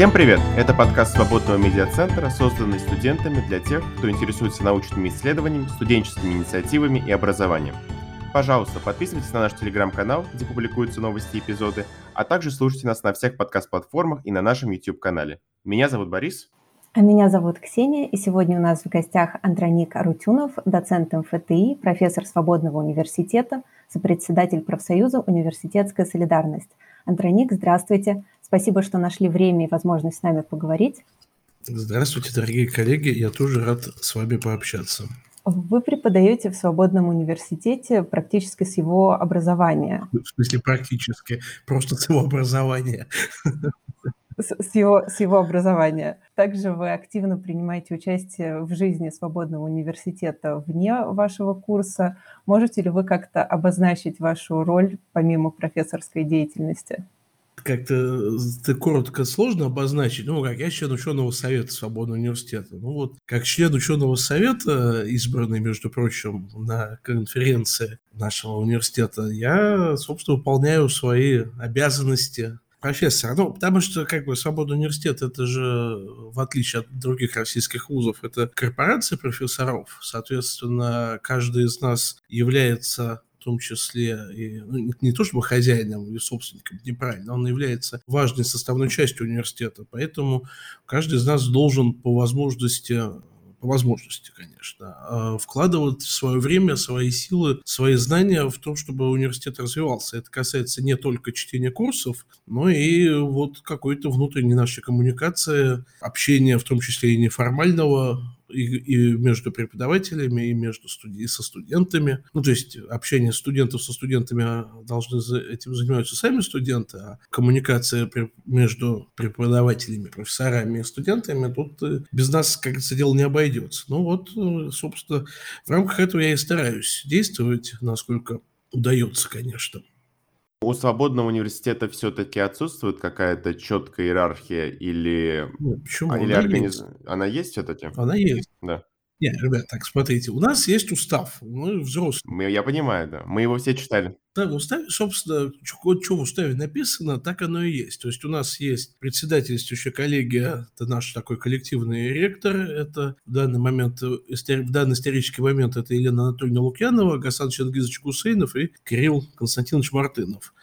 Всем привет! Это подкаст Свободного медиацентра, созданный студентами для тех, кто интересуется научными исследованиями, студенческими инициативами и образованием. Пожалуйста, подписывайтесь на наш телеграм-канал, где публикуются новости и эпизоды, а также слушайте нас на всех подкаст-платформах и на нашем YouTube-канале. Меня зовут Борис. А меня зовут Ксения, и сегодня у нас в гостях Андроник Арутюнов, доцент МФТИ, профессор Свободного университета, сопредседатель профсоюза «Университетская солидарность». Андроник, здравствуйте. Спасибо, что нашли время и возможность с нами поговорить. Здравствуйте, дорогие коллеги. Я тоже рад с вами пообщаться. Вы преподаете в Свободном университете практически с его образования. В смысле практически, просто с его образования. С, с, его, с его образования. Также вы активно принимаете участие в жизни Свободного университета вне вашего курса. Можете ли вы как-то обозначить вашу роль помимо профессорской деятельности? Как-то коротко сложно обозначить. Ну, как я член ученого совета Свободного университета. Ну, вот, как член ученого совета, избранный, между прочим, на конференции нашего университета, я, собственно, выполняю свои обязанности профессора. Ну, потому что, как бы, Свободный университет, это же, в отличие от других российских вузов, это корпорация профессоров. Соответственно, каждый из нас является в том числе и, ну, не то чтобы хозяином или собственником, неправильно, он является важной составной частью университета, поэтому каждый из нас должен по возможности по возможности, конечно, а, вкладывать свое время, свои силы, свои знания в том, чтобы университет развивался. Это касается не только чтения курсов, но и вот какой-то внутренней нашей коммуникации, общения, в том числе и неформального, и, и между преподавателями, и между студи- со студентами. Ну, то есть общение студентов со студентами должны за этим заниматься сами студенты, а коммуникация при, между преподавателями, профессорами и студентами тут э, без нас, как говорится, дело не обойдется. Ну вот, э, собственно, в рамках этого я и стараюсь действовать, насколько удается, конечно. У свободного университета все-таки отсутствует какая-то четкая иерархия или, Нет, почему? или Она организ... есть. Она есть все-таки? Она есть. Да. Нет, ребят, так смотрите, у нас есть устав, мы взрослые. Мы, я понимаю, да. Мы его все читали. Да, в уставе, собственно, что, что в уставе написано, так оно и есть. То есть у нас есть председательствующая коллегия, это наш такой коллективный ректор, это в данный момент, истори- в данный исторический момент это Елена Анатольевна Лукьянова, Гасан Чингизович Гусейнов и Кирилл Константинович Мартынов.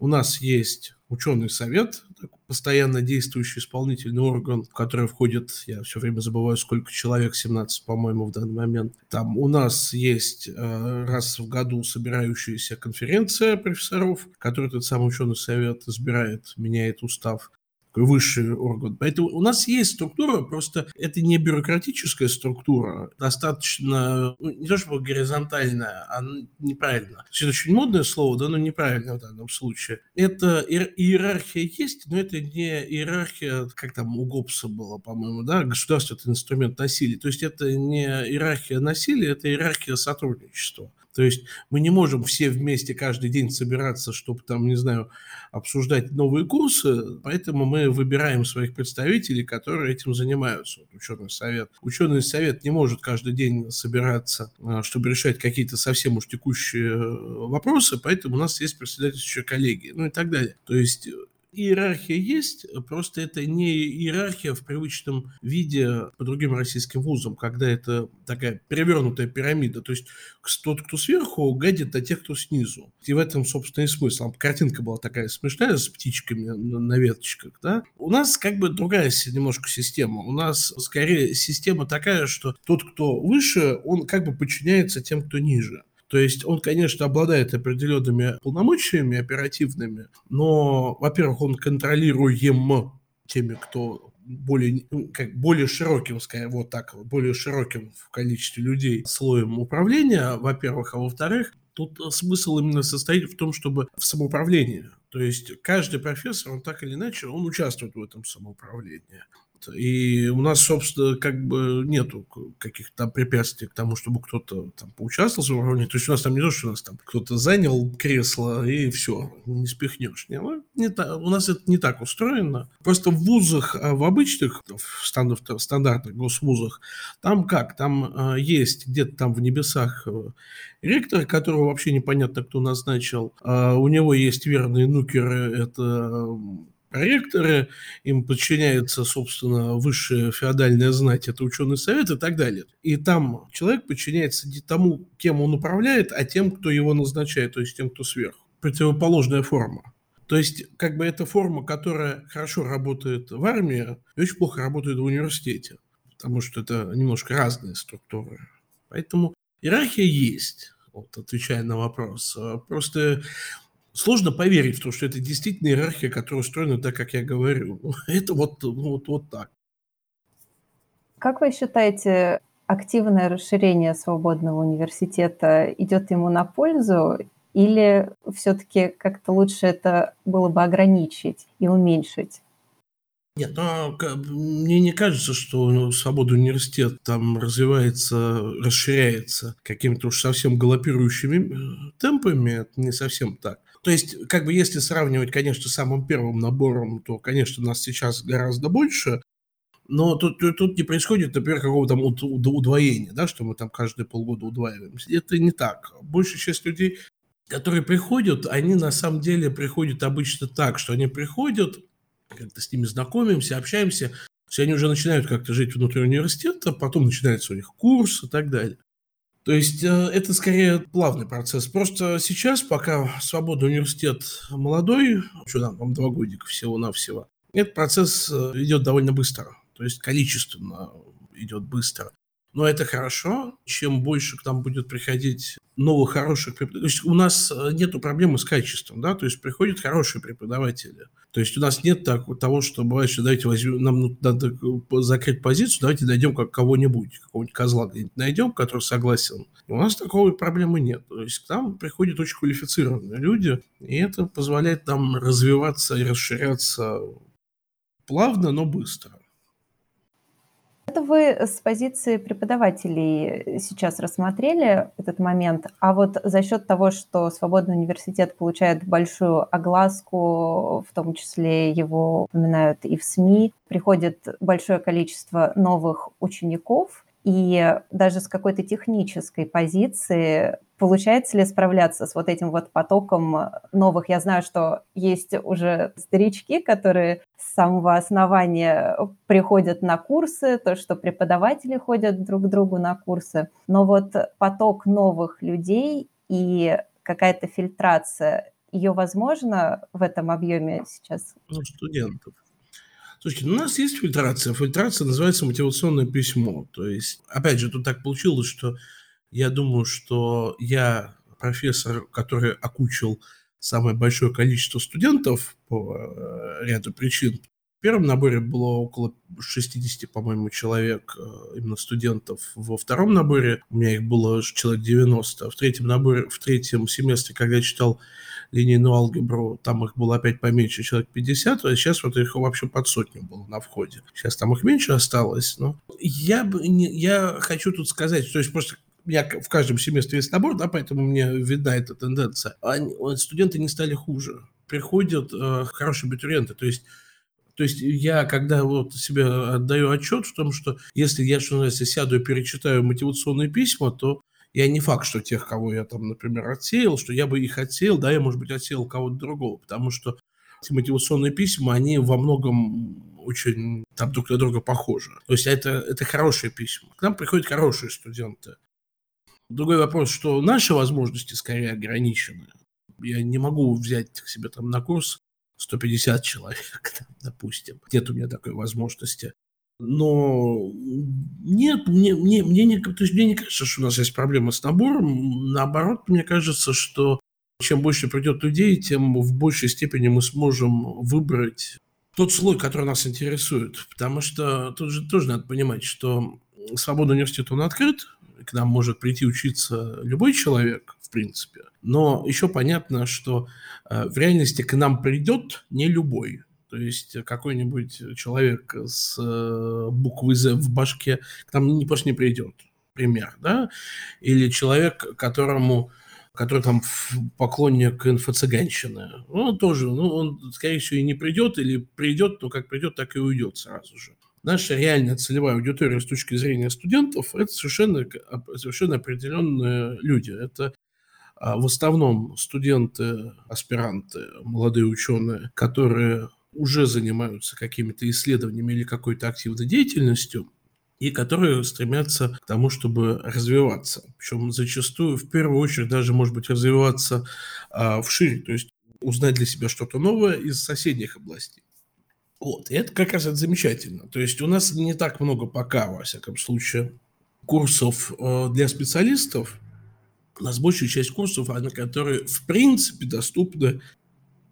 У нас есть ученый совет, постоянно действующий исполнительный орган, в который входит, я все время забываю, сколько человек, 17, по-моему, в данный момент. Там у нас есть э, раз в году собирающаяся конференция профессоров, который этот самый ученый совет избирает, меняет устав высший орган. Поэтому у нас есть структура, просто это не бюрократическая структура, достаточно, ну, не то чтобы горизонтальная, а неправильно. Это очень модное слово, да, но неправильно в данном случае. Это иер- иерархия есть, но это не иерархия, как там у Гоббса было, по-моему, да, государство – это инструмент насилия. То есть это не иерархия насилия, это иерархия сотрудничества. То есть мы не можем все вместе каждый день собираться, чтобы там, не знаю, обсуждать новые курсы, поэтому мы выбираем своих представителей, которые этим занимаются. Вот ученый совет. Ученый совет не может каждый день собираться, а, чтобы решать какие-то совсем уж текущие э, вопросы, поэтому у нас есть председательствующая коллегия, ну и так далее. То есть Иерархия есть, просто это не иерархия в привычном виде по другим российским вузам, когда это такая перевернутая пирамида. То есть тот, кто сверху, гадит, а тех, кто снизу. И в этом, собственно, и смысл. Там картинка была такая смешная с птичками на, на веточках. Да? У нас как бы другая немножко система. У нас скорее система такая, что тот, кто выше, он как бы подчиняется тем, кто ниже. То есть он, конечно, обладает определенными полномочиями оперативными, но, во-первых, он контролируем теми, кто более, ну, как, более широким, скорее, вот так, более широким в количестве людей слоем управления, во-первых, а во-вторых, тут смысл именно состоит в том, чтобы в самоуправлении. То есть каждый профессор, он так или иначе, он участвует в этом самоуправлении. И у нас, собственно, как бы нету каких-то препятствий к тому, чтобы кто-то там поучаствовал в управлении. То есть у нас там не то, что у нас там кто-то занял кресло и все, не спихнешь. Не, ну, не та, у нас это не так устроено. Просто в вузах, а в обычных, в стандартных, стандартных госвузах, там как? Там э, есть где-то там в небесах э, ректор, которого вообще непонятно, кто назначил. Э, у него есть верные нукеры, это проректоры, им подчиняется, собственно, высшая феодальная знать, это ученый совет и так далее. И там человек подчиняется не тому, кем он управляет, а тем, кто его назначает, то есть тем, кто сверху. Противоположная форма. То есть, как бы эта форма, которая хорошо работает в армии, очень плохо работает в университете, потому что это немножко разные структуры. Поэтому иерархия есть, вот, отвечая на вопрос. Просто сложно поверить в то, что это действительно иерархия, которая устроена так, как я говорю. Это вот, вот, вот так. Как вы считаете, активное расширение свободного университета идет ему на пользу или все-таки как-то лучше это было бы ограничить и уменьшить? Нет, ну, мне не кажется, что свобода университета там развивается, расширяется какими-то уж совсем галопирующими э, темпами. Это не совсем так. То есть, как бы если сравнивать, конечно, с самым первым набором, то, конечно, нас сейчас гораздо больше, но тут, тут, не происходит, например, какого-то удвоения, да, что мы там каждые полгода удваиваемся. Это не так. Большая часть людей, которые приходят, они на самом деле приходят обычно так, что они приходят, как-то с ними знакомимся, общаемся, есть они уже начинают как-то жить внутри университета, потом начинается у них курс и так далее. То есть э, это скорее плавный процесс. Просто сейчас, пока свободный университет молодой, что там, вам два годика всего-навсего, этот процесс э, идет довольно быстро. То есть количественно идет быстро. Но это хорошо. Чем больше к нам будет приходить новых хороших преподавателей. То есть у нас э, нет проблемы с качеством, да, то есть приходят хорошие преподаватели. То есть у нас нет так, того, что бывает, что давайте возьмем, нам надо э, закрыть позицию, давайте найдем как кого-нибудь, какого-нибудь козла найдем, который согласен. У нас такой проблемы нет. То есть к нам приходят очень квалифицированные люди, и это позволяет нам развиваться и расширяться плавно, но быстро. Это вы с позиции преподавателей сейчас рассмотрели этот момент, а вот за счет того, что свободный университет получает большую огласку, в том числе его упоминают и в СМИ, приходит большое количество новых учеников, и даже с какой-то технической позиции получается ли справляться с вот этим вот потоком новых? Я знаю, что есть уже старички, которые с самого основания приходят на курсы, то, что преподаватели ходят друг к другу на курсы. Но вот поток новых людей и какая-то фильтрация, ее возможно в этом объеме сейчас? Ну, студентов. Слушайте, ну, у нас есть фильтрация. Фильтрация называется мотивационное письмо. То есть, опять же, тут так получилось, что я думаю, что я профессор, который окучил самое большое количество студентов по э, ряду причин. Первом наборе было около 60, по-моему, человек, э, именно студентов. Во втором наборе у меня их было человек 90. В третьем наборе, в третьем семестре, когда я читал линейную алгебру, там их было опять поменьше, человек 50, а сейчас вот их вообще под сотню было на входе. Сейчас там их меньше осталось, но я, бы не, я хочу тут сказать, то есть просто я в каждом семестре есть набор, да, поэтому мне видна эта тенденция. Они, студенты не стали хуже. Приходят э, хорошие абитуриенты, то есть то есть я, когда вот себе отдаю отчет в том, что если я, что называется, сяду и перечитаю мотивационные письма, то я не факт, что тех, кого я там, например, отсеял, что я бы их отсеял, да, я, может быть, отсеял кого-то другого, потому что эти мотивационные письма, они во многом очень там друг на друга похожи. То есть это, это хорошие письма. К нам приходят хорошие студенты. Другой вопрос, что наши возможности скорее ограничены. Я не могу взять к себе там на курс 150 человек, допустим. Нет у меня такой возможности. Но нет, мне, мне, мне, не, то есть мне не кажется, что у нас есть проблема с набором. Наоборот, мне кажется, что чем больше придет людей, тем в большей степени мы сможем выбрать тот слой, который нас интересует. Потому что тут же тоже надо понимать, что свободный университет, он открыт, к нам может прийти учиться любой человек, в принципе. Но еще понятно, что э, в реальности к нам придет не любой. То есть какой-нибудь человек с э, буквой «З» в башке к нам не, просто не придет. Пример, да? Или человек, которому который там поклонник инфо-цыганщины. Ну, тоже, ну, он, скорее всего, и не придет, или придет, но как придет, так и уйдет сразу же наша реальная целевая аудитория с точки зрения студентов – это совершенно, совершенно определенные люди. Это а, в основном студенты, аспиранты, молодые ученые, которые уже занимаются какими-то исследованиями или какой-то активной деятельностью, и которые стремятся к тому, чтобы развиваться. Причем зачастую, в первую очередь, даже, может быть, развиваться а, вширь, то есть узнать для себя что-то новое из соседних областей. Вот, и это как раз это замечательно. То есть у нас не так много пока, во всяком случае, курсов э, для специалистов. У нас большая часть курсов, она, которые в принципе доступны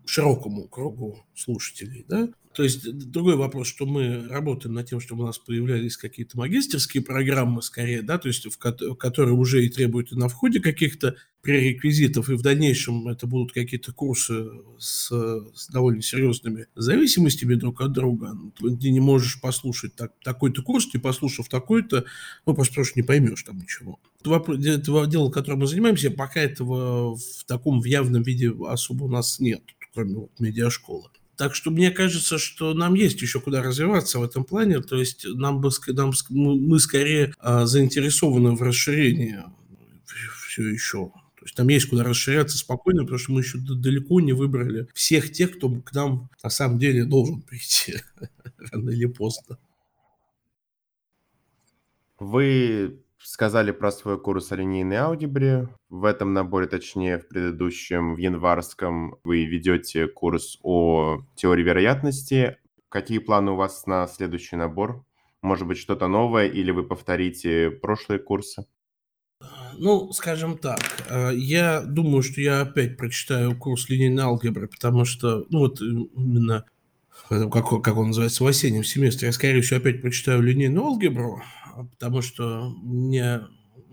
широкому кругу слушателей. Да? То есть другой вопрос, что мы работаем над тем, чтобы у нас появлялись какие-то магистерские программы скорее, да, то есть в, ко- которые уже и требуют и на входе каких-то пререквизитов, и в дальнейшем это будут какие-то курсы с, с довольно серьезными зависимостями друг от друга. Ты не можешь послушать так, такой-то курс, не послушав такой-то, ну, просто, просто не поймешь там ничего. Дело, которым мы занимаемся, пока этого в таком в явном виде особо у нас нет, кроме вот медиашколы. Так что мне кажется, что нам есть еще куда развиваться в этом плане. То есть нам бы, нам, мы скорее а, заинтересованы в расширении все еще. То есть там есть куда расширяться спокойно, потому что мы еще далеко не выбрали всех тех, кто к нам на самом деле должен прийти рано или поздно. Вы сказали про свой курс о линейной алгебре. В этом наборе, точнее, в предыдущем, в январском, вы ведете курс о теории вероятности. Какие планы у вас на следующий набор? Может быть, что-то новое, или вы повторите прошлые курсы? Ну, скажем так, э, я думаю, что я опять прочитаю курс линейной алгебры, потому что, ну вот именно э, как, как он называется, в осеннем семестре, я, скорее всего, опять прочитаю линейную алгебру, потому что мне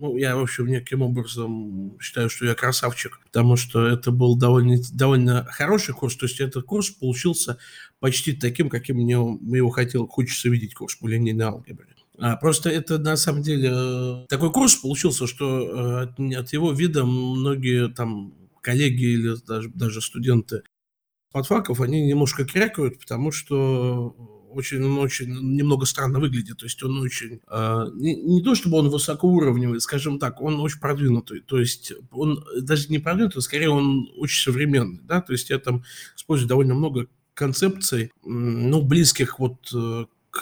ну, я, в общем, неким образом считаю, что я красавчик, потому что это был довольно, довольно хороший курс. То есть этот курс получился почти таким, каким мне его хотел, хочется видеть курс по линейной алгебре. А, просто это на самом деле э, такой курс получился, что э, от, от его вида многие там коллеги или даже, даже студенты подфаков, они немножко крякают, потому что очень, он очень немного странно выглядит. То есть он очень... Э, не, не то, чтобы он высокоуровневый, скажем так, он очень продвинутый. То есть он даже не продвинутый, скорее он очень современный. Да? То есть я там использую довольно много концепций, ну, близких вот э, к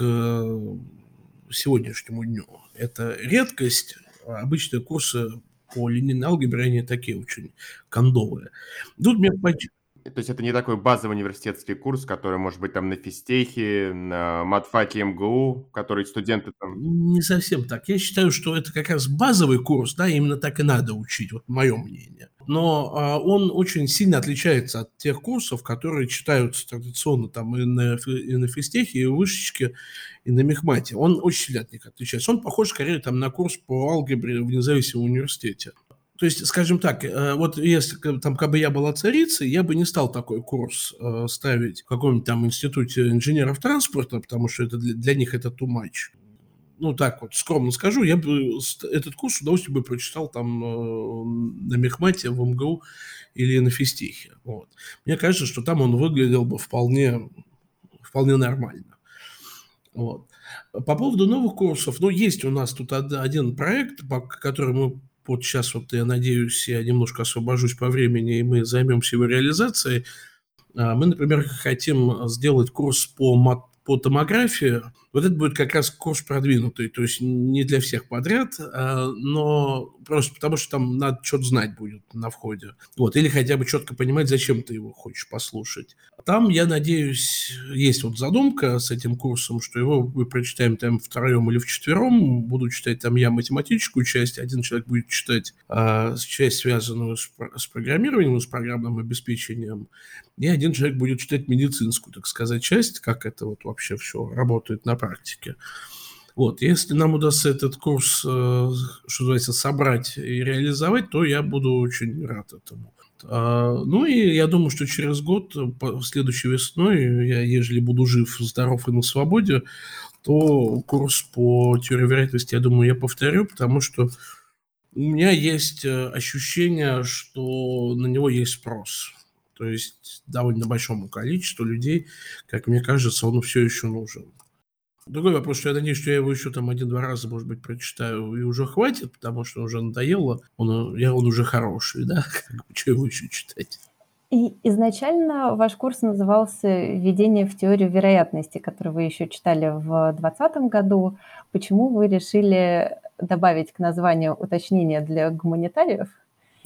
сегодняшнему дню. Это редкость. Обычные курсы по линейной алгебре, они такие очень кондовые. Тут мне то есть это не такой базовый университетский курс, который может быть там на физтехе, на матфаке МГУ, который студенты там... Не совсем так. Я считаю, что это как раз базовый курс, да, именно так и надо учить, вот мое мнение. Но а, он очень сильно отличается от тех курсов, которые читаются традиционно там и на, и на физтехе, и в вышечке, и на мехмате. Он очень сильно от них отличается. Он похож скорее там на курс по алгебре в независимом университете. То есть, скажем так, э, вот если там, как бы я была царицей, я бы не стал такой курс э, ставить в каком-нибудь там институте инженеров транспорта, потому что это для, для них это too much. Ну, так вот, скромно скажу, я бы этот курс с удовольствием бы прочитал там э, на Мехмате, в МГУ или на Фистихе. Вот. Мне кажется, что там он выглядел бы вполне, вполне нормально. Вот. По поводу новых курсов, ну, есть у нас тут один проект, по которому вот сейчас вот я надеюсь, я немножко освобожусь по времени, и мы займемся его реализацией. А, мы, например, хотим сделать курс по, по томографии. Вот это будет как раз курс продвинутый, то есть не для всех подряд, а, но просто потому, что там надо что-то знать будет на входе. Вот, или хотя бы четко понимать, зачем ты его хочешь послушать. Там, я надеюсь, есть вот задумка с этим курсом, что его мы прочитаем там втроем или вчетвером. Буду читать там я математическую часть, один человек будет читать а, часть, связанную с, с программированием, с программным обеспечением, и один человек будет читать медицинскую, так сказать, часть, как это вот вообще все работает на практике. Вот, если нам удастся этот курс, э, что называется, собрать и реализовать, то я буду очень рад этому. А, ну и я думаю, что через год, следующей весной, я, ежели буду жив, здоров и на свободе, то курс по теории вероятности, я думаю, я повторю, потому что у меня есть э, ощущение, что на него есть спрос. То есть довольно большому количеству людей, как мне кажется, он все еще нужен. Другой вопрос, что я надеюсь, что я его еще там один-два раза, может быть, прочитаю, и уже хватит, потому что уже надоело. Он, я, он уже хороший, да? Что его еще читать? И изначально ваш курс назывался «Введение в теорию вероятности», который вы еще читали в 2020 году. Почему вы решили добавить к названию уточнение для гуманитариев?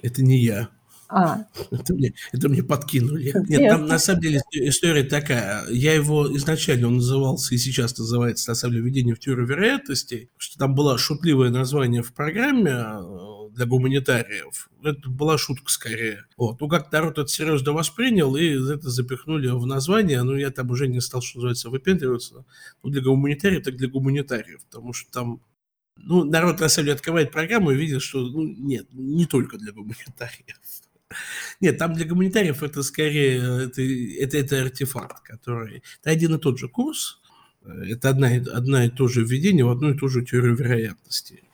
Это не я. А. Это мне, это мне подкинули. Нет, там на самом деле история такая. Я его изначально он назывался и сейчас называется на самом деле введение в теорию вероятностей, что там было шутливое название в программе э, для гуманитариев. Это была шутка скорее. Вот. Ну, как народ это серьезно воспринял, и это запихнули в название. Ну, я там уже не стал, что называется, выпендриваться. Ну, для гуманитариев, так для гуманитариев. Потому что там ну, народ, на самом деле, открывает программу и видит, что, ну, нет, не только для гуманитариев. Нет, там для гуманитариев это скорее это, это, это артефакт, который... Это один и тот же курс, это одна, одна и то же введение в одну и ту же теорию вероятности.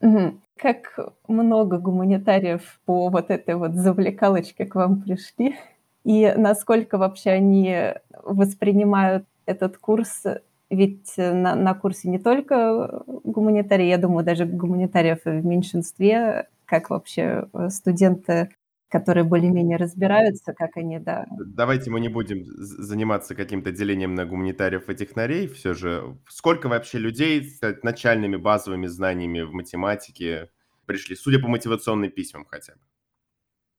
Как много гуманитариев по вот этой вот завлекалочке к вам пришли? И насколько вообще они воспринимают этот курс? Ведь на, на курсе не только гуманитарии, я думаю, даже гуманитариев в меньшинстве как вообще э, студенты, которые более-менее разбираются, как они, да. Давайте мы не будем заниматься каким-то делением на гуманитариев и технарей. Все же, сколько вообще людей с начальными базовыми знаниями в математике пришли, судя по мотивационным письмам хотя бы?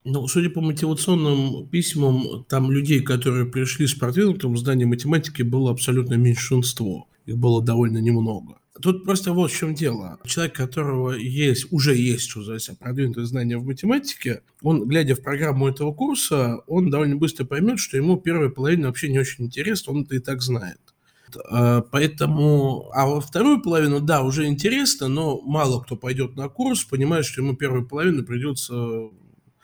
Ну, судя по мотивационным письмам, там людей, которые пришли с продвинутым знанием математики, было абсолютно меньшинство. Их было довольно немного. Тут просто вот в чем дело. Человек, которого есть, уже есть, что называется, продвинутое знание в математике, он, глядя в программу этого курса, он довольно быстро поймет, что ему первая половина вообще не очень интересна, он это и так знает. А, поэтому, а во вторую половину, да, уже интересно, но мало кто пойдет на курс, понимает, что ему первую половину придется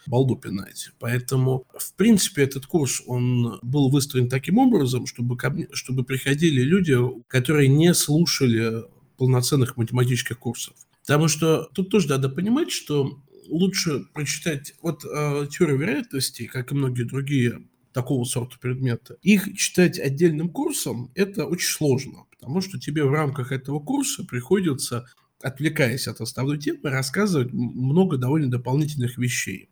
балду пинать. Поэтому, в принципе, этот курс, он был выстроен таким образом, чтобы, чтобы приходили люди, которые не слушали полноценных математических курсов. Потому что тут тоже надо понимать, что лучше прочитать вот э, теорию вероятности, как и многие другие такого сорта предметы. Их читать отдельным курсом – это очень сложно, потому что тебе в рамках этого курса приходится, отвлекаясь от основной темы, рассказывать много довольно дополнительных вещей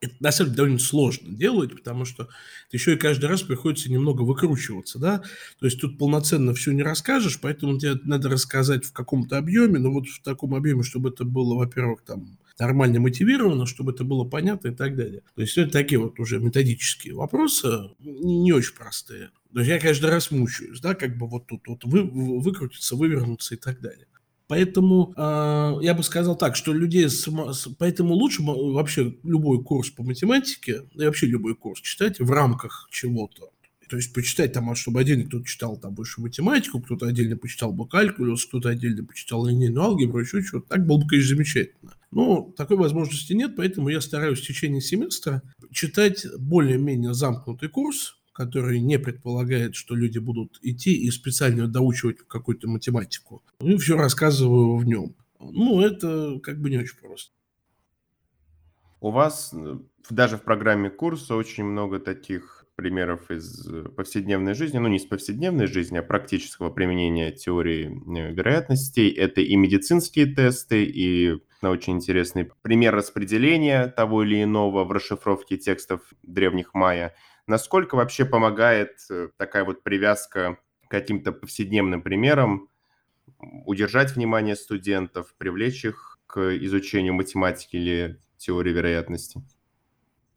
это на самом деле довольно сложно делать, потому что еще и каждый раз приходится немного выкручиваться, да, то есть тут полноценно все не расскажешь, поэтому тебе надо рассказать в каком-то объеме, но вот в таком объеме, чтобы это было, во-первых, там, нормально мотивировано, чтобы это было понятно и так далее. То есть это такие вот уже методические вопросы, не, очень простые. То есть я каждый раз мучаюсь, да, как бы вот тут вот вы, выкрутиться, вывернуться и так далее. Поэтому э, я бы сказал так, что людей, с, с, поэтому лучше вообще любой курс по математике, и вообще любой курс читать в рамках чего-то. То есть почитать там, а чтобы отдельно кто-то читал там больше математику, кто-то отдельно почитал бы калькулус, кто-то отдельно почитал линейную алгебру, еще что-то. Так было бы, конечно, замечательно. Но такой возможности нет, поэтому я стараюсь в течение семестра читать более-менее замкнутый курс, который не предполагает, что люди будут идти и специально доучивать какую-то математику. И все рассказываю в нем. Ну, это как бы не очень просто. У вас э, даже в программе курса очень много таких примеров из э, повседневной жизни, ну не из повседневной жизни, а практического применения теории э, вероятностей. Это и медицинские тесты, и очень интересный пример распределения того или иного в расшифровке текстов древних майя. Насколько вообще помогает э, такая вот привязка к каким-то повседневным примерам удержать внимание студентов, привлечь их к изучению математики или теории вероятности?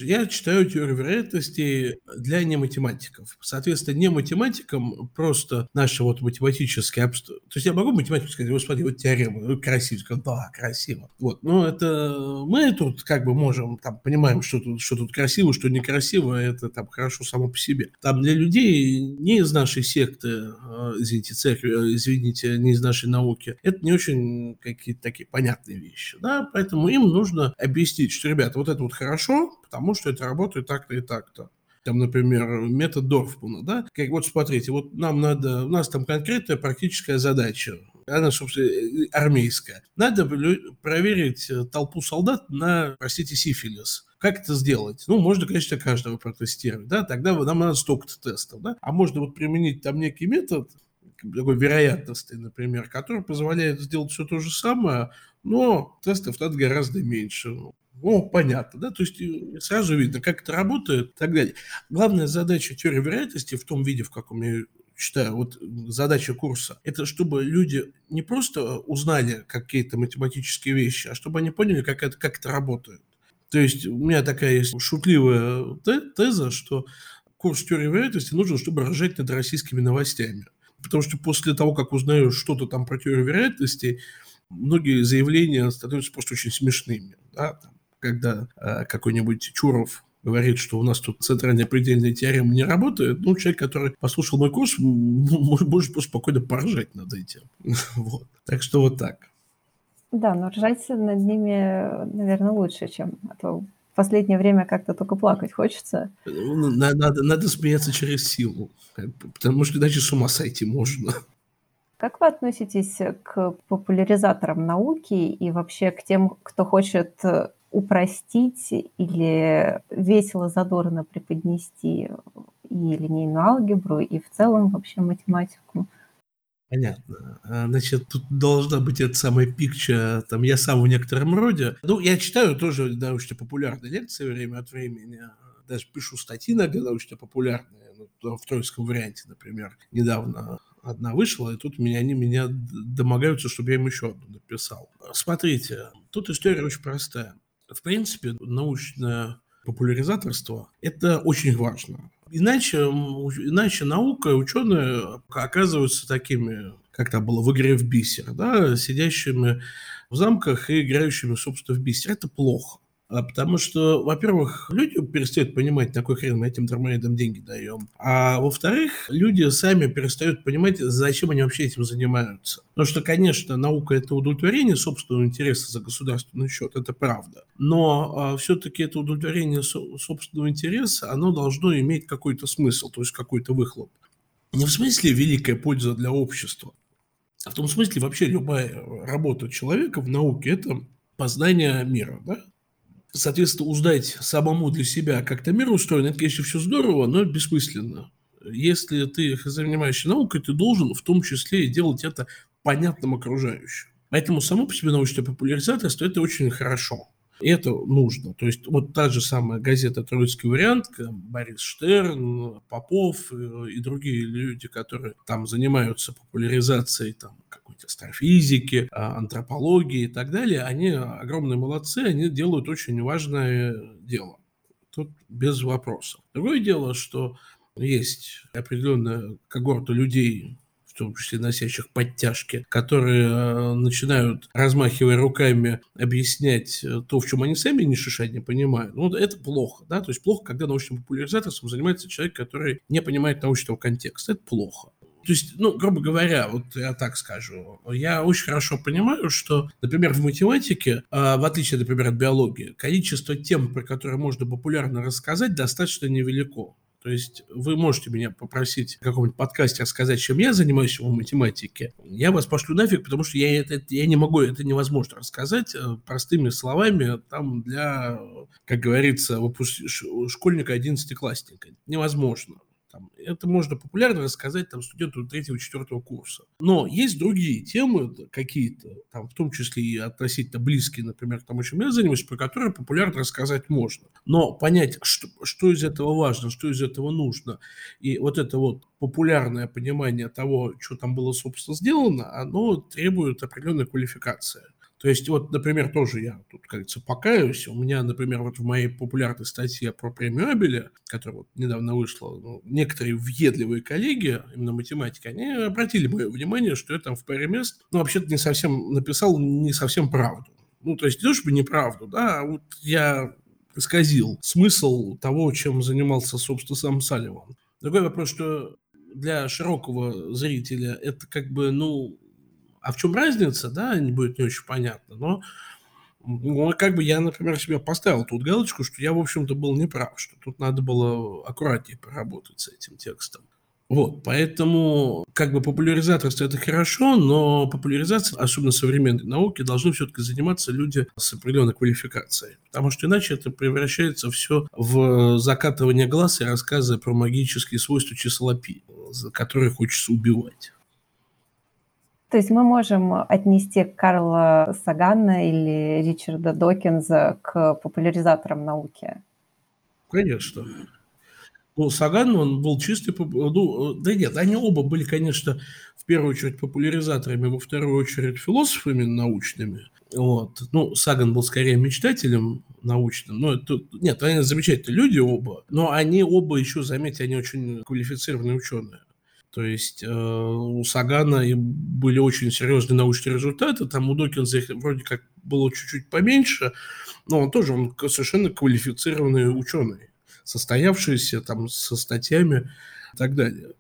Я читаю теорию вероятности для нематематиков. Соответственно, не математикам просто наши вот математические обстоятельства. То есть я могу математику сказать, господи, вот теорема, ну, красиво. Да, красиво. Вот. Но это мы тут как бы можем, там, понимаем, что тут, что тут красиво, что некрасиво, это там хорошо само по себе. Там для людей не из нашей секты, а, извините, церкви, а, извините, не из нашей науки, это не очень какие-то такие понятные вещи. Да? Поэтому им нужно объяснить, что, ребята, вот это вот хорошо, потому что это работает так-то и так-то. Там, например, метод Дорфмана, да? Как вот смотрите, вот нам надо, у нас там конкретная практическая задача, она, собственно, армейская. Надо проверить э, толпу солдат на, простите, сифилис. Как это сделать? Ну, можно, конечно, каждого протестировать, да, тогда нам надо столько-то тестов, да, а можно вот применить там некий метод, такой вероятности, например, который позволяет сделать все то же самое, но тестов надо гораздо меньше. О, понятно, да, то есть э, сразу видно, как это работает и так далее. Главная задача теории вероятности в том виде, в каком я считаю, вот задача курса, это чтобы люди не просто узнали какие-то математические вещи, а чтобы они поняли, как это, как это работает. То есть у меня такая есть шутливая теза, что курс теории вероятности нужен, чтобы рожать над российскими новостями. Потому что после того, как узнаешь что-то там про теорию вероятности, многие заявления становятся просто очень смешными. Да? Там, когда э, какой-нибудь Чуров говорит, что у нас тут центральная предельная теорема не работает, ну, человек, который послушал мой курс, может просто спокойно поржать над этим. вот. Так что вот так. Да, но ржать над ними, наверное, лучше, чем а то в последнее время как-то только плакать хочется. Ну, надо, надо смеяться через силу, потому что иначе с ума сойти можно. Как вы относитесь к популяризаторам науки и вообще к тем, кто хочет упростить или весело, задорно преподнести и линейную алгебру, и в целом вообще математику? Понятно. А, значит, тут должна быть эта самая пикча, там, я сам в некотором роде. Ну, я читаю тоже научно-популярные лекции время от времени, даже пишу статьи иногда научно-популярные, ну, в тройском варианте, например, недавно одна вышла, и тут меня, они меня домогаются, чтобы я им еще одну написал. Смотрите, тут история очень простая. В принципе, научное популяризаторство – это очень важно. Иначе, иначе наука ученые оказываются такими, как там было в игре в бисер, да, сидящими в замках и играющими, собственно, в бисер. Это плохо. А потому что, во-первых, люди перестают понимать, на какой хрен мы этим дармоедам деньги даем. А во-вторых, люди сами перестают понимать, зачем они вообще этим занимаются. Потому что, конечно, наука – это удовлетворение собственного интереса за государственный счет, это правда. Но а, все-таки это удовлетворение со- собственного интереса, оно должно иметь какой-то смысл, то есть какой-то выхлоп. Не в смысле великая польза для общества, а в том смысле вообще любая работа человека в науке – это познание мира, да? Соответственно, узнать самому для себя, как то мир устроен, это, конечно, все здорово, но бессмысленно. Если ты занимаешься наукой, ты должен в том числе и делать это понятным окружающим. Поэтому само по себе научное популяризаторство – это очень хорошо. Это нужно. То есть вот та же самая газета «Троицкий вариант», Борис Штерн, Попов э, и другие люди, которые там занимаются популяризацией там, какой-то астрофизики, а, антропологии и так далее, они огромные молодцы, они делают очень важное дело. Тут без вопросов. Другое дело, что есть определенная когорта людей, том числе носящих подтяжки, которые э, начинают, размахивая руками, объяснять э, то, в чем они сами ни шиша не понимают. Ну, это плохо, да, то есть плохо, когда научным популяризаторством занимается человек, который не понимает научного контекста. Это плохо. То есть, ну, грубо говоря, вот я так скажу, я очень хорошо понимаю, что, например, в математике, э, в отличие, например, от биологии, количество тем, про которые можно популярно рассказать, достаточно невелико. То есть вы можете меня попросить в каком-нибудь подкасте рассказать, чем я занимаюсь в математике. Я вас пошлю нафиг, потому что я, это, я не могу, это невозможно рассказать э, простыми словами там для, как говорится, школьника 11-классника. Невозможно. Там, это можно популярно рассказать там, студенту третьего-четвертого курса. Но есть другие темы какие-то, там, в том числе и относительно близкие, например, к тому, чем я занимаюсь, про которые популярно рассказать можно. Но понять, что, что из этого важно, что из этого нужно, и вот это вот популярное понимание того, что там было, собственно, сделано, оно требует определенной квалификации. То есть, вот, например, тоже я тут, как говорится, покаюсь. У меня, например, вот в моей популярной статье про премию Абеля, которая вот недавно вышла, ну, некоторые въедливые коллеги, именно математики, они обратили мое внимание, что я там в паре мест, ну, вообще-то не совсем написал не совсем правду. Ну, то есть, не то чтобы неправду, да, а вот я исказил смысл того, чем занимался, собственно, сам Салливан. Другой вопрос, что для широкого зрителя это как бы, ну, а в чем разница, да, не будет не очень понятно, но ну, как бы я, например, себе поставил тут галочку, что я, в общем-то, был неправ, что тут надо было аккуратнее поработать с этим текстом. Вот, поэтому как бы популяризаторство это хорошо, но популяризация, особенно современной науки, должны все-таки заниматься люди с определенной квалификацией. Потому что иначе это превращается все в закатывание глаз и рассказы про магические свойства числа пи, за которые хочется убивать. То есть мы можем отнести Карла Сагана или Ричарда Докинза к популяризаторам науки? Конечно. Ну, Саган, он был чистый... Ну, да нет, они оба были, конечно, в первую очередь популяризаторами, во вторую очередь философами научными. Вот. Ну, Саган был скорее мечтателем научным. Но это, нет, они замечательные люди оба, но они оба еще, заметьте, они очень квалифицированные ученые. То есть э, у Сагана были очень серьезные научные результаты, там у Докинза их вроде как было чуть-чуть поменьше, но он тоже он совершенно квалифицированный ученый, состоявшийся там со статьями и так далее.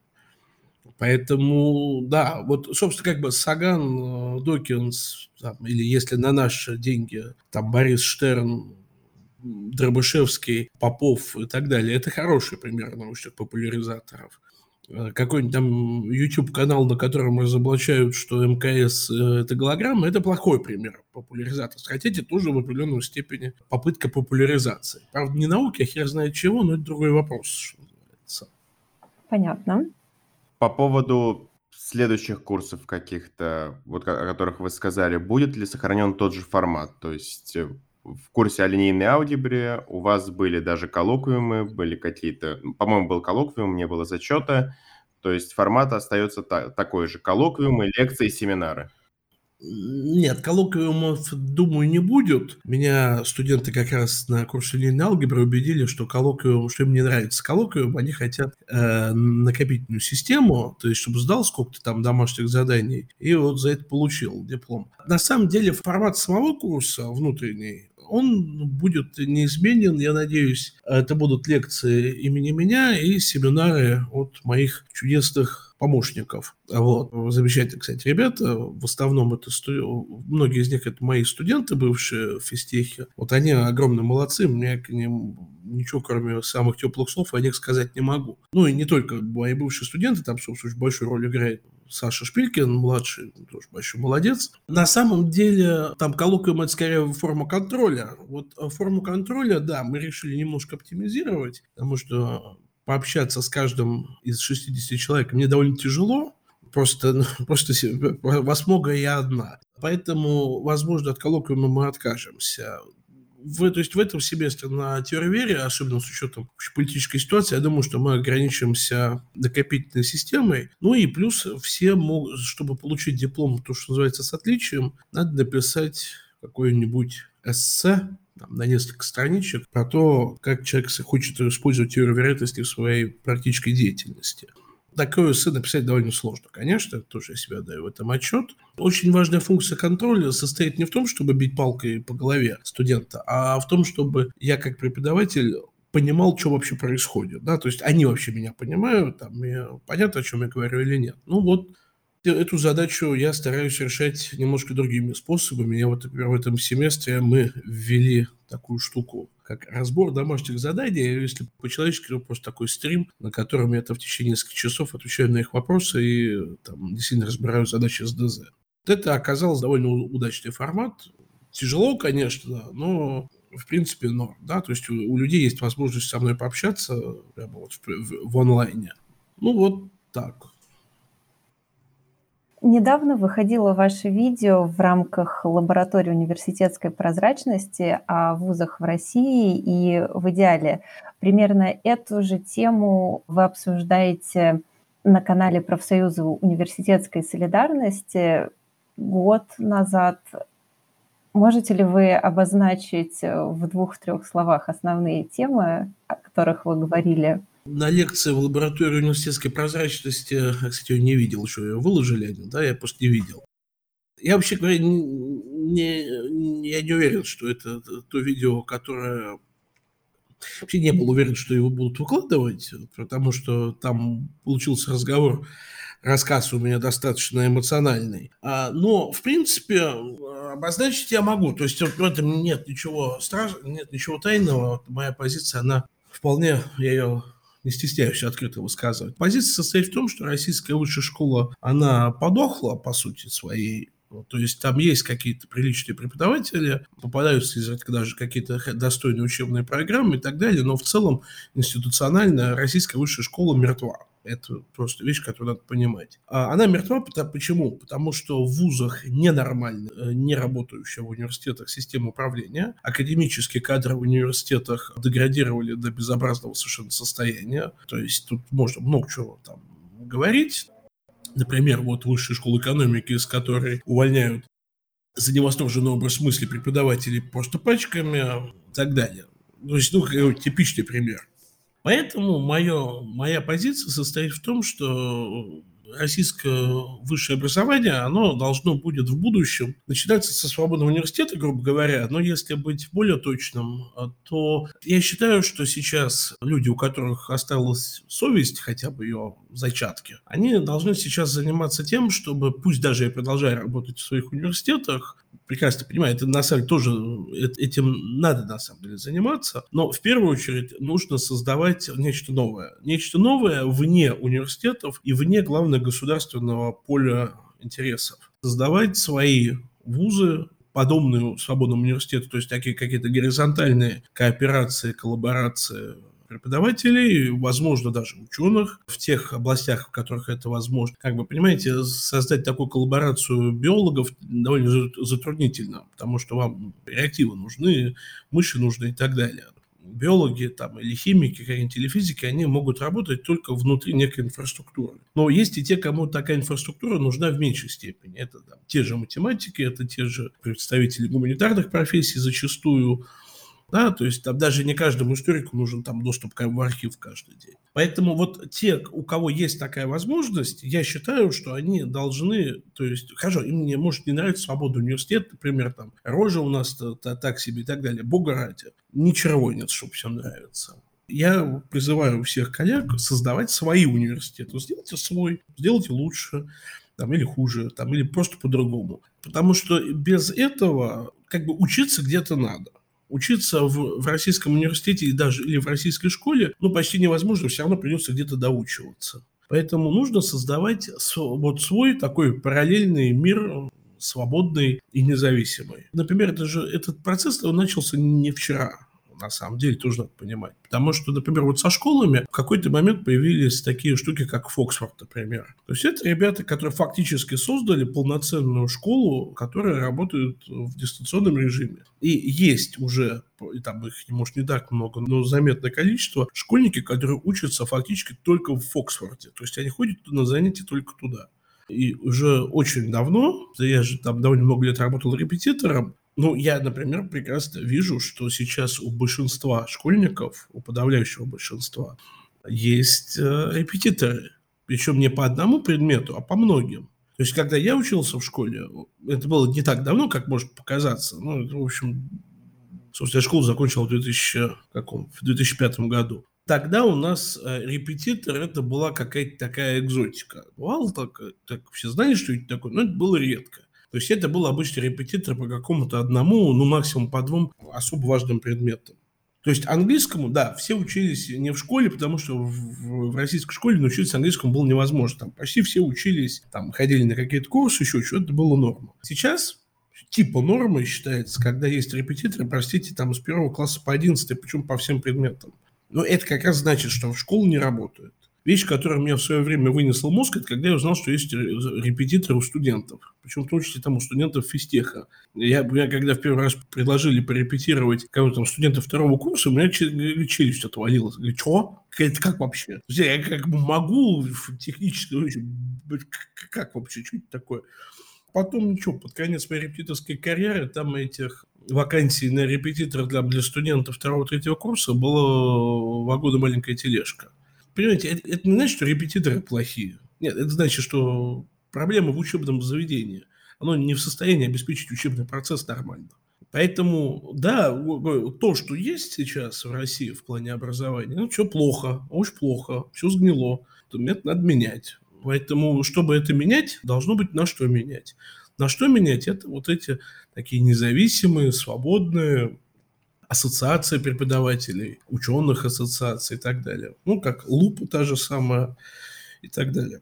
Поэтому, да, вот, собственно, как бы Саган, э, Докинс, там, или если на наши деньги, там, Борис Штерн, Дробышевский, Попов и так далее, это хороший пример научных популяризаторов. Э, какой-нибудь там YouTube-канал, на котором разоблачают, что МКС э, – это голограмма, это плохой пример популяризации. Хотите, тоже в определенной степени попытка популяризации. Правда, не науки, а хер знает чего, но это другой вопрос, что называется. Понятно. По поводу следующих курсов каких-то, вот о которых вы сказали, будет ли сохранен тот же формат? То есть э, в курсе о линейной алгебре у вас были даже коллоквиумы, были какие-то, по-моему, был коллоквиум, не было зачета, то есть формат остается та- такой же, коллоквиумы, лекции, семинары. Нет, коллоквиумов, думаю, не будет. Меня студенты как раз на курсе линейной алгебры убедили, что коллоквиум, что им не нравится коллоквиум, они хотят э, накопительную систему, то есть чтобы сдал сколько-то там домашних заданий, и вот за это получил диплом. На самом деле формат самого курса внутренний, он будет неизменен, я надеюсь. Это будут лекции имени меня и семинары от моих чудесных помощников. Вот. Замечательно, кстати, ребята. В основном это сту... многие из них это мои студенты, бывшие в физтехе. Вот они огромные молодцы. Мне к ним ничего, кроме самых теплых слов, о них сказать не могу. Ну и не только мои бывшие студенты, там, собственно, очень большую роль играет Саша Шпилькин, младший, тоже большой молодец. На самом деле, там коллоквиум это скорее форма контроля. Вот э, форму контроля, да, мы решили немножко оптимизировать, потому что пообщаться с каждым из 60 человек мне довольно тяжело, просто, ну, просто вас много, я одна. Поэтому, возможно, от коллоквиума мы откажемся в, то есть в этом семестре на теории особенно с учетом политической ситуации, я думаю, что мы ограничимся накопительной системой. Ну и плюс все могут, чтобы получить диплом, то, что называется, с отличием, надо написать какое-нибудь эссе там, на несколько страничек про то, как человек хочет использовать теорию вероятности в своей практической деятельности такое эссе написать довольно сложно, конечно, тоже я себя даю в этом отчет. Очень важная функция контроля состоит не в том, чтобы бить палкой по голове студента, а в том, чтобы я как преподаватель понимал, что вообще происходит, да, то есть они вообще меня понимают, там, понятно, о чем я говорю или нет. Ну вот, эту задачу я стараюсь решать немножко другими способами. Я вот, например, в этом семестре мы ввели такую штуку, как разбор домашних заданий. Если по-человечески, то просто такой стрим, на котором я это в течение нескольких часов отвечаю на их вопросы и там, действительно разбираю задачи с ДЗ. Это оказалось довольно удачный формат. Тяжело, конечно, но в принципе норм, да, то есть у, у людей есть возможность со мной пообщаться прямо вот в, в, в онлайне. Ну вот так. Недавно выходило ваше видео в рамках лаборатории университетской прозрачности о вузах в России, и в идеале примерно эту же тему вы обсуждаете на канале профсоюза университетской солидарности год назад. Можете ли вы обозначить в двух-трех словах основные темы, о которых вы говорили? На лекции в лаборатории университетской прозрачности, я, кстати, ее не видел еще, ее выложили они, да, я просто не видел. Я вообще говоря, не, не, я не уверен, что это то видео, которое... Вообще не был уверен, что его будут выкладывать, потому что там получился разговор, рассказ у меня достаточно эмоциональный. А, но, в принципе, обозначить я могу. То есть в этом нет ничего страшного, нет ничего тайного. Моя позиция, она вполне, я ее не стесняюсь открыто высказывать. Позиция состоит в том, что российская высшая школа, она подохла, по сути своей, То есть там есть какие-то приличные преподаватели, попадаются изредка даже какие-то достойные учебные программы и так далее, но в целом институционально российская высшая школа мертва. Это просто вещь, которую надо понимать. А она мертва почему? Потому что в вузах ненормально, э, не работающая в университетах система управления, академические кадры в университетах деградировали до безобразного совершенно состояния. То есть тут можно много чего там говорить. Например, вот высшая школа экономики, из которой увольняют за невосторженный образ мысли преподавателей просто пачками и так далее. То есть, ну, типичный пример. Поэтому мое, моя позиция состоит в том, что российское высшее образование, оно должно будет в будущем начинаться со свободного университета, грубо говоря, но если быть более точным, то я считаю, что сейчас люди, у которых осталась совесть, хотя бы ее зачатки, они должны сейчас заниматься тем, чтобы, пусть даже я продолжаю работать в своих университетах, прекрасно понимаю, это на самом деле тоже этим надо на самом деле заниматься, но в первую очередь нужно создавать нечто новое. Нечто новое вне университетов и вне, главное, государственного поля интересов. Создавать свои вузы, подобные свободному университету, то есть такие какие-то горизонтальные кооперации, коллаборации преподавателей, возможно, даже ученых в тех областях, в которых это возможно. Как бы, понимаете, создать такую коллаборацию биологов довольно затруднительно, потому что вам реактивы нужны, мыши нужны и так далее биологи там, или химики, какие-нибудь, или физики, они могут работать только внутри некой инфраструктуры. Но есть и те, кому такая инфраструктура нужна в меньшей степени. Это там, те же математики, это те же представители гуманитарных профессий зачастую, да, то есть там даже не каждому историку нужен там доступ в архив каждый день. Поэтому вот те, у кого есть такая возможность, я считаю, что они должны, то есть, хорошо, им не может не нравиться свобода университет, например, там, рожа у нас -то, -то, так себе и так далее, бога ради. Ничего нет, чтобы всем нравится. Я призываю всех коллег создавать свои университеты. Сделайте свой, сделайте лучше, там, или хуже, там, или просто по-другому. Потому что без этого как бы учиться где-то надо учиться в, в российском университете и даже или в российской школе, ну, почти невозможно, все равно придется где-то доучиваться. Поэтому нужно создавать вот свой такой параллельный мир свободный и независимый. Например, это же, этот процесс он начался не вчера на самом деле, тоже надо понимать. Потому что, например, вот со школами в какой-то момент появились такие штуки, как Фоксфорд, например. То есть это ребята, которые фактически создали полноценную школу, которая работает в дистанционном режиме. И есть уже, и там их, может, не так много, но заметное количество, школьники, которые учатся фактически только в Фоксфорде. То есть они ходят на занятия только туда. И уже очень давно, я же там довольно много лет работал репетитором, ну, я, например, прекрасно вижу, что сейчас у большинства школьников, у подавляющего большинства, есть э, репетиторы. Причем не по одному предмету, а по многим. То есть, когда я учился в школе, это было не так давно, как может показаться. Ну, это, в общем, собственно, я школу закончил в, 2000, каком, в 2005 году. Тогда у нас э, репетитор это была какая-то такая экзотика. Бывало так, так все знали, что это такое, но это было редко. То есть это был обычный репетитор по какому-то одному, ну максимум по двум особо важным предметам. То есть английскому, да, все учились не в школе, потому что в, в российской школе научиться английскому было невозможно. Там почти все учились, там ходили на какие-то курсы, еще что-то было норма. Сейчас типа нормы считается, когда есть репетиторы, простите, там с первого класса по одиннадцатый, причем по всем предметам. Но это как раз значит, что в школу не работают. Вещь, которая меня в свое время вынесла мозг, это когда я узнал, что есть репетиторы у студентов. Причем в том числе там у студентов физтеха. Я, я когда в первый раз предложили порепетировать кого-то там студента второго курса, у меня челюсть отвалилась. Говорю, что? Это как вообще? Я как бы могу технически, как вообще, что это такое? Потом ничего, под конец моей репетиторской карьеры там этих вакансий на репетитора для, для студентов второго-третьего курса было два года маленькая тележка понимаете, это, это не значит, что репетиторы плохие. Нет, это значит, что проблема в учебном заведении. Оно не в состоянии обеспечить учебный процесс нормально. Поэтому, да, то, что есть сейчас в России в плане образования, ну, что плохо, очень плохо, все сгнило, то это надо менять. Поэтому, чтобы это менять, должно быть на что менять. На что менять? Это вот эти такие независимые, свободные, ассоциация преподавателей, ученых ассоциаций и так далее. Ну, как лупа та же самая и так далее.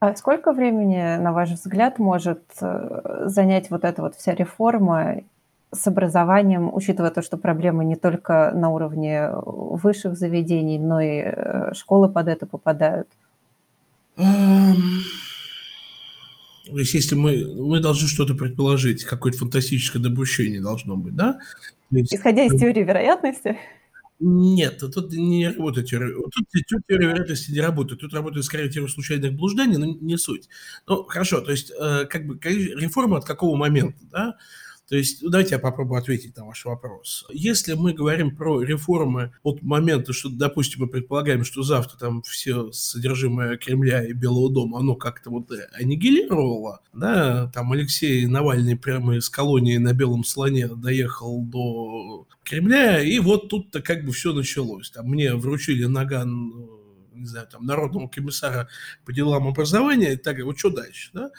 А сколько времени, на ваш взгляд, может э, занять вот эта вот вся реформа с образованием, учитывая то, что проблемы не только на уровне высших заведений, но и э, школы под это попадают? То есть, если мы, мы должны что-то предположить, какое-то фантастическое допущение должно быть, да? Исходя из теории вероятности? Нет, тут не работает теория. Тут, тут теория вероятности не работает. Тут работает скорее теория случайных блужданий, но не суть. Ну, хорошо, то есть, э, как бы, реформа от какого момента, да? То есть, ну, давайте я попробую ответить на ваш вопрос. Если мы говорим про реформы от момента, что, допустим, мы предполагаем, что завтра там все содержимое Кремля и Белого дома, оно как-то вот аннигилировало, да, там Алексей Навальный прямо из колонии на Белом слоне доехал до Кремля, и вот тут-то как бы все началось. Там мне вручили наган не знаю, там, народного комиссара по делам образования, и так, вот что дальше, да?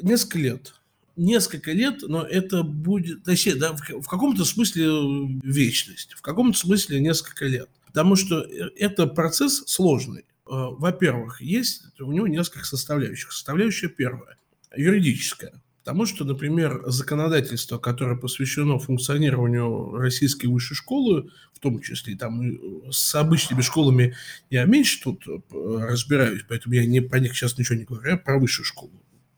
Несколько лет несколько лет, но это будет, точнее, да, в, каком-то смысле вечность, в каком-то смысле несколько лет. Потому что э, это процесс сложный. Э, во-первых, есть у него несколько составляющих. Составляющая первая – юридическая. Потому что, например, законодательство, которое посвящено функционированию российской высшей школы, в том числе там с обычными школами я меньше тут э, разбираюсь, поэтому я не, про них сейчас ничего не говорю, я про высшую школу.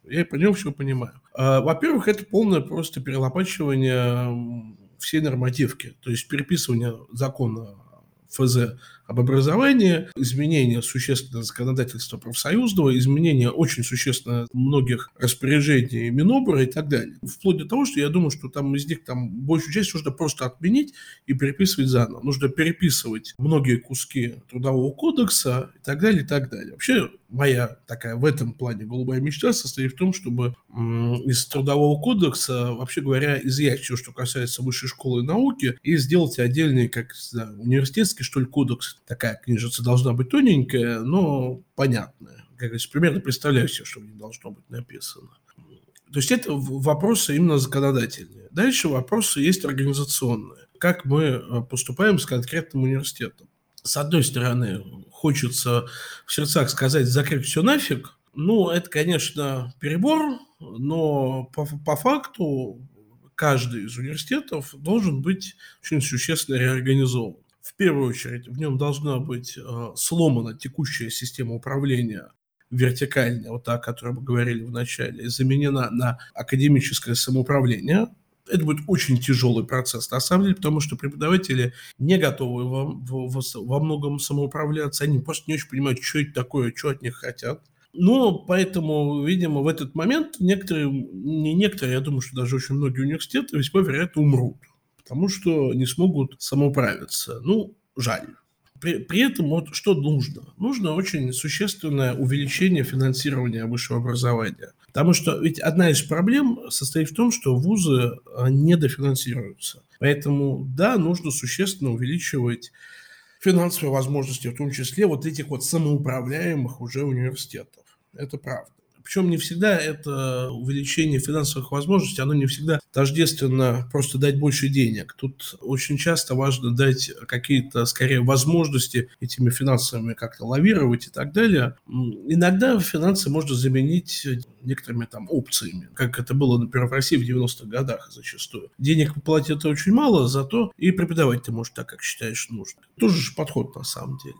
Я по нем все понимаю. А, во-первых, это полное просто перелопачивание всей нормативки, то есть переписывание закона ФЗ об образовании, изменение существенного законодательства профсоюзного, изменение очень существенно многих распоряжений Минобра и так далее. Вплоть до того, что я думаю, что там из них там большую часть нужно просто отменить и переписывать заново. Нужно переписывать многие куски трудового кодекса и так далее, и так далее. Вообще моя такая в этом плане голубая мечта состоит в том, чтобы из трудового кодекса, вообще говоря, изъять все, что касается высшей школы и науки, и сделать отдельный, как знаю, университетский, что ли, кодекс. Такая книжица должна быть тоненькая, но понятная. Как говорится, примерно представляю себе, что в ней должно быть написано. То есть это вопросы именно законодательные. Дальше вопросы есть организационные. Как мы э, поступаем с конкретным университетом? С одной стороны, хочется в сердцах сказать «закрыть все нафиг», ну, это, конечно, перебор, но по, по факту каждый из университетов должен быть очень существенно реорганизован. В первую очередь в нем должна быть э, сломана текущая система управления вертикальная, вот та, о которой мы говорили в начале, заменена на академическое самоуправление, это будет очень тяжелый процесс, на самом деле, потому что преподаватели не готовы во, во, во многом самоуправляться, они просто не очень понимают, что это такое, что от них хотят. Но поэтому, видимо, в этот момент некоторые, не некоторые, я думаю, что даже очень многие университеты весьма вероятно умрут, потому что не смогут самоуправиться. Ну, жаль. При, при этом вот что нужно? Нужно очень существенное увеличение финансирования высшего образования. Потому что ведь одна из проблем состоит в том, что вузы а, недофинансируются. Поэтому, да, нужно существенно увеличивать финансовые возможности, в том числе вот этих вот самоуправляемых уже университетов. Это правда. Причем не всегда это увеличение финансовых возможностей, оно не всегда тождественно просто дать больше денег. Тут очень часто важно дать какие-то, скорее, возможности этими финансами как-то лавировать и так далее. Иногда финансы можно заменить некоторыми там опциями, как это было, например, в России в 90-х годах зачастую. Денег платят очень мало, зато и преподавать ты можешь так, как считаешь нужно. Тоже же подход на самом деле.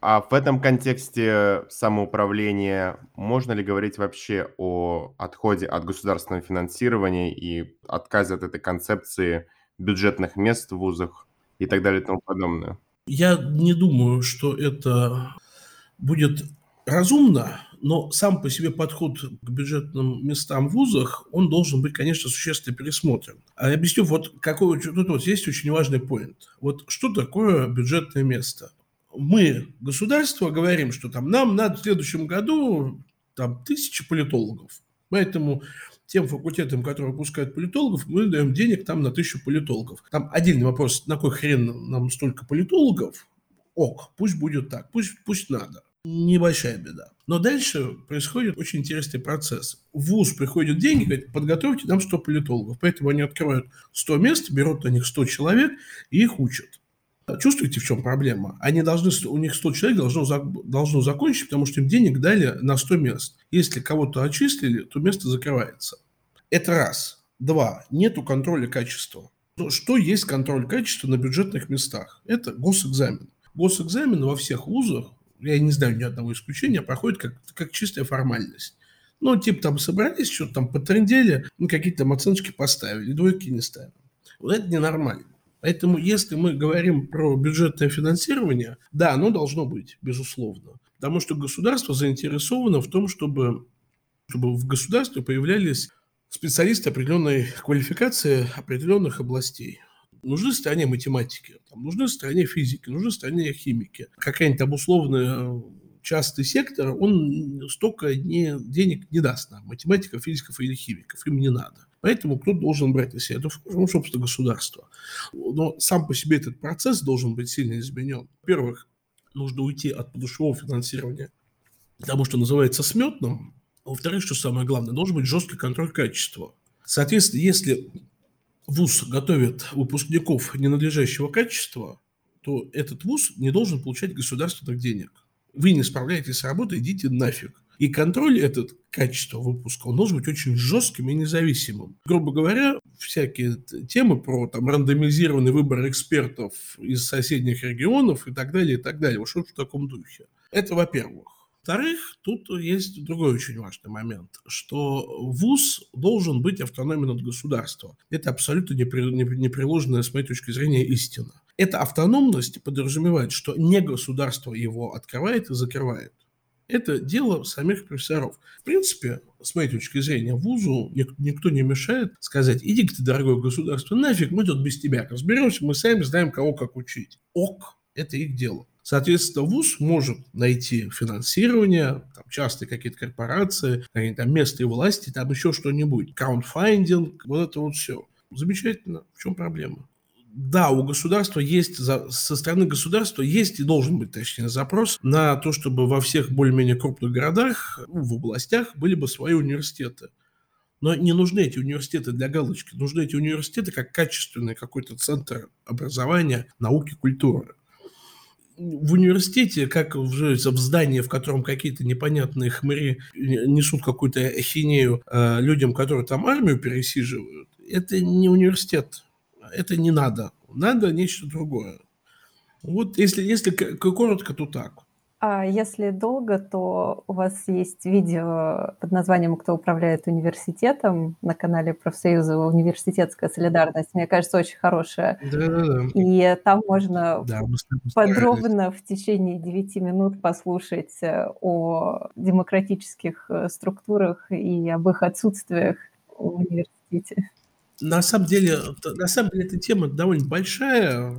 А в этом контексте самоуправления можно ли говорить вообще о отходе от государственного финансирования и отказе от этой концепции бюджетных мест в вузах и так далее и тому подобное? Я не думаю, что это будет разумно, но сам по себе подход к бюджетным местам в вузах, он должен быть, конечно, существенно пересмотрен. А я объясню, вот какой тут вот есть очень важный поинт. Вот что такое бюджетное место? Мы, государство, говорим, что там нам надо в следующем году там тысячи политологов. Поэтому тем факультетам, которые выпускают политологов, мы даем денег там на тысячу политологов. Там отдельный вопрос, на кой хрен нам столько политологов? Ок, пусть будет так, пусть, пусть надо. Небольшая беда. Но дальше происходит очень интересный процесс. В ВУЗ приходят деньги, говорят, подготовьте нам 100 политологов. Поэтому они открывают 100 мест, берут на них 100 человек и их учат. Чувствуете, в чем проблема? Они должны, у них 100 человек должно, должно закончить, потому что им денег дали на 100 мест. Если кого-то отчислили, то место закрывается. Это раз. Два. Нету контроля качества. Что есть контроль качества на бюджетных местах? Это госэкзамен. Госэкзамен во всех вузах, я не знаю ни одного исключения, проходит как, как чистая формальность. Ну, типа там собрались, что-то там потрендели, ну, какие-то там оценочки поставили, двойки не ставим. Вот это ненормально. Поэтому, если мы говорим про бюджетное финансирование, да, оно должно быть, безусловно. Потому что государство заинтересовано в том, чтобы, чтобы в государстве появлялись специалисты определенной квалификации определенных областей. Нужны стране математики, там, нужны стране физики, нужны стране химики. Какая-нибудь там условная частный сектор, он столько не, денег не даст нам, математиков, физиков или химиков, им не надо. Поэтому кто должен брать на себя? Это, ну, собственно, государство. Но сам по себе этот процесс должен быть сильно изменен. Во-первых, нужно уйти от подушевого финансирования, потому что называется сметным. Во-вторых, что самое главное, должен быть жесткий контроль качества. Соответственно, если ВУЗ готовит выпускников ненадлежащего качества, то этот ВУЗ не должен получать государственных денег вы не справляетесь с работой, идите нафиг. И контроль этот качества выпуска, он должен быть очень жестким и независимым. Грубо говоря, всякие темы про там, рандомизированный выбор экспертов из соседних регионов и так далее, и так далее. Вот что-то в таком духе. Это во-первых. Во-вторых, тут есть другой очень важный момент, что ВУЗ должен быть автономен от государства. Это абсолютно непреложная, с моей точки зрения, истина. Эта автономность подразумевает, что не государство его открывает и закрывает. Это дело самих профессоров. В принципе, с моей точки зрения, вузу никто не мешает сказать, иди ты, дорогое государство, нафиг, мы тут без тебя разберемся, мы сами знаем, кого как учить. Ок, это их дело. Соответственно, ВУЗ может найти финансирование, там, частные какие-то корпорации, какие-то там местные власти, там еще что-нибудь, краундфайндинг, вот это вот все. Замечательно. В чем проблема? Да, у государства есть, со стороны государства есть и должен быть, точнее, запрос на то, чтобы во всех более-менее крупных городах, ну, в областях были бы свои университеты. Но не нужны эти университеты для галочки. Нужны эти университеты как качественный какой-то центр образования, науки, культуры. В университете, как в, в здании, в котором какие-то непонятные хмыри несут какую-то ахинею э, людям, которые там армию пересиживают, это не университет это не надо. Надо нечто другое. Вот если, если коротко, то так. А если долго, то у вас есть видео под названием «Кто управляет университетом» на канале профсоюза «Университетская солидарность». Мне кажется, очень хорошее. Да-да-да. И там можно да, подробно в течение 9 минут послушать э, о демократических э, структурах и об их отсутствиях в университете. На самом деле, на самом деле эта тема довольно большая,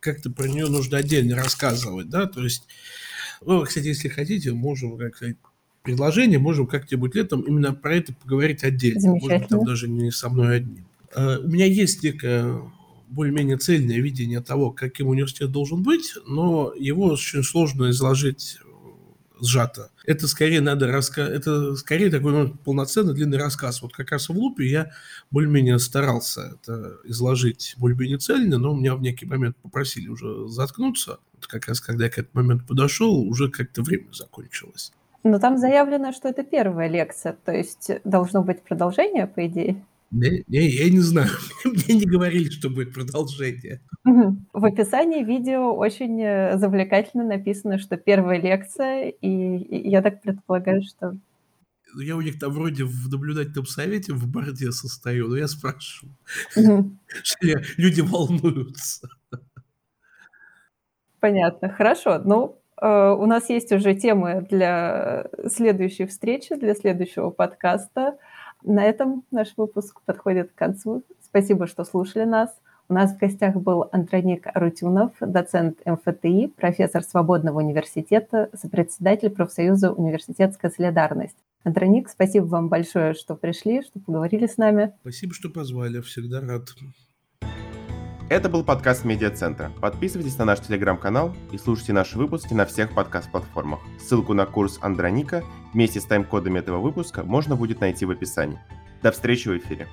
как-то про нее нужно отдельно рассказывать, да, то есть, ну, кстати, если хотите, можем, как сказать, предложение, можем как-нибудь летом именно про это поговорить отдельно, может там даже не со мной одним. А, у меня есть некое более-менее цельное видение того, каким университет должен быть, но его очень сложно изложить сжато. Это скорее надо рассказать, это скорее такой ну, полноценный длинный рассказ. Вот как раз в лупе я более-менее старался это изложить более-менее цельно, но меня в некий момент попросили уже заткнуться. Вот как раз когда я к этому моменту подошел, уже как-то время закончилось. Но там заявлено, что это первая лекция, то есть должно быть продолжение, по идее. Не, не, я не знаю. Мне не говорили, что будет продолжение. В описании видео очень э, завлекательно написано, что первая лекция, и я так предполагаю, что... Ну, я у них там вроде в наблюдательном совете в борде состою, но я спрашиваю, что люди волнуются. Понятно, хорошо. Ну, э, у нас есть уже темы для следующей встречи, для следующего подкаста. На этом наш выпуск подходит к концу. Спасибо, что слушали нас. У нас в гостях был Андроник Арутюнов, доцент МФТИ, профессор Свободного университета, сопредседатель профсоюза «Университетская солидарность». Андроник, спасибо вам большое, что пришли, что поговорили с нами. Спасибо, что позвали. Всегда рад. Это был подкаст Медиацентра. Подписывайтесь на наш телеграм-канал и слушайте наши выпуски на всех подкаст-платформах. Ссылку на курс Андроника вместе с тайм-кодами этого выпуска можно будет найти в описании. До встречи в эфире.